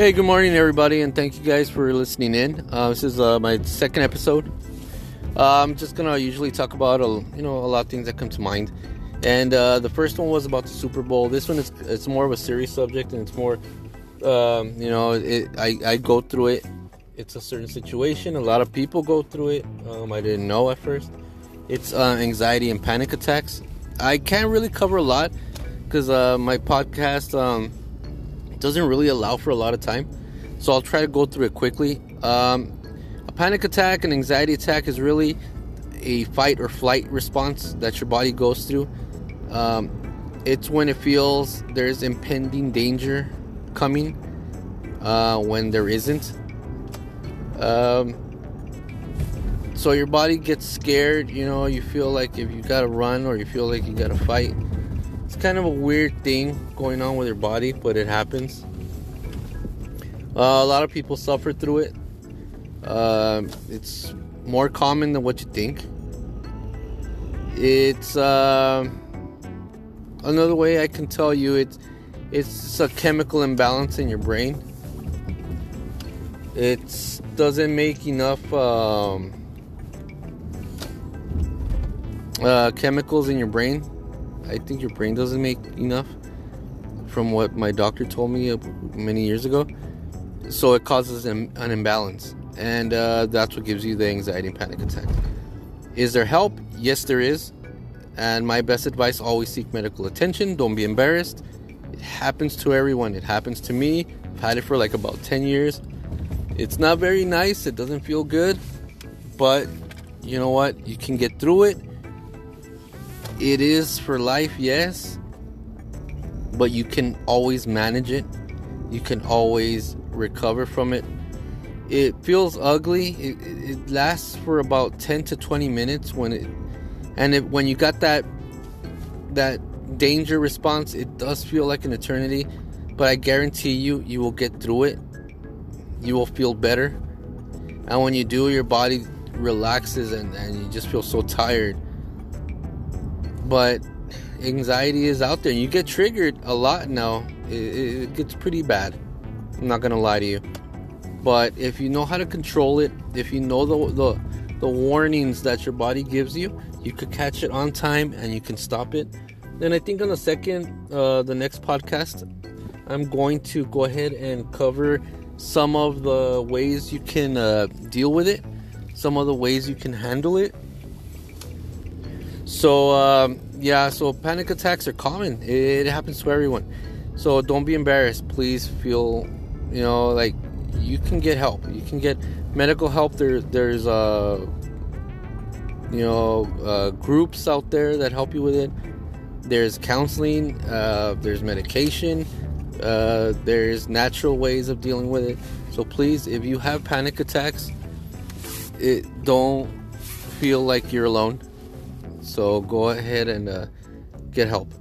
Hey, good morning, everybody, and thank you guys for listening in. Uh, this is uh, my second episode. Uh, I'm just gonna usually talk about a, you know a lot of things that come to mind, and uh, the first one was about the Super Bowl. This one is it's more of a serious subject, and it's more, um, you know, it, I I go through it. It's a certain situation. A lot of people go through it. Um, I didn't know at first. It's uh, anxiety and panic attacks. I can't really cover a lot because uh, my podcast. Um, doesn't really allow for a lot of time. So I'll try to go through it quickly. Um, a panic attack, an anxiety attack is really a fight or flight response that your body goes through. Um, it's when it feels there's impending danger coming uh, when there isn't. Um, so your body gets scared, you know, you feel like if you gotta run or you feel like you gotta fight, it's kind of a weird thing going on with your body, but it happens. Uh, a lot of people suffer through it. Uh, it's more common than what you think. It's uh, another way I can tell you it's it's a chemical imbalance in your brain. It doesn't make enough um, uh, chemicals in your brain I think your brain doesn't make enough from what my doctor told me many years ago. So it causes an, an imbalance, and uh, that's what gives you the anxiety and panic attack. Is there help? Yes, there is. And my best advice always seek medical attention. Don't be embarrassed. It happens to everyone. It happens to me. I've had it for like about 10 years. It's not very nice. It doesn't feel good. But you know what? You can get through it it is for life, yes, but you can always manage it. You can always recover from it. It feels ugly. It, it lasts for about 10 to 20 minutes when it and it, when you got that that danger response, it does feel like an eternity, but I guarantee you you will get through it. You will feel better. And when you do, your body relaxes and, and you just feel so tired but anxiety is out there. You get triggered a lot now. It, it, gets pretty bad. I'm not gonna lie to you. But if you know how to control it, if you know the the, the warnings that your body gives you, you could catch it on time and you can stop it. Then I think on the second, uh, the next podcast, I'm going to go ahead and cover some of the ways you can uh, deal with it, some of the ways you can handle it so um, yeah, so panic attacks are common. It, happens to everyone. So don't be embarrassed. Please feel, you know, like you can get help. You can get medical help. There, there's uh, you know, uh, groups out there that help you with it. There's counseling. Uh, there's medication. Uh, there's natural ways of dealing with it. So please, if you have panic attacks, it don't feel like you're alone so go ahead and uh, get help.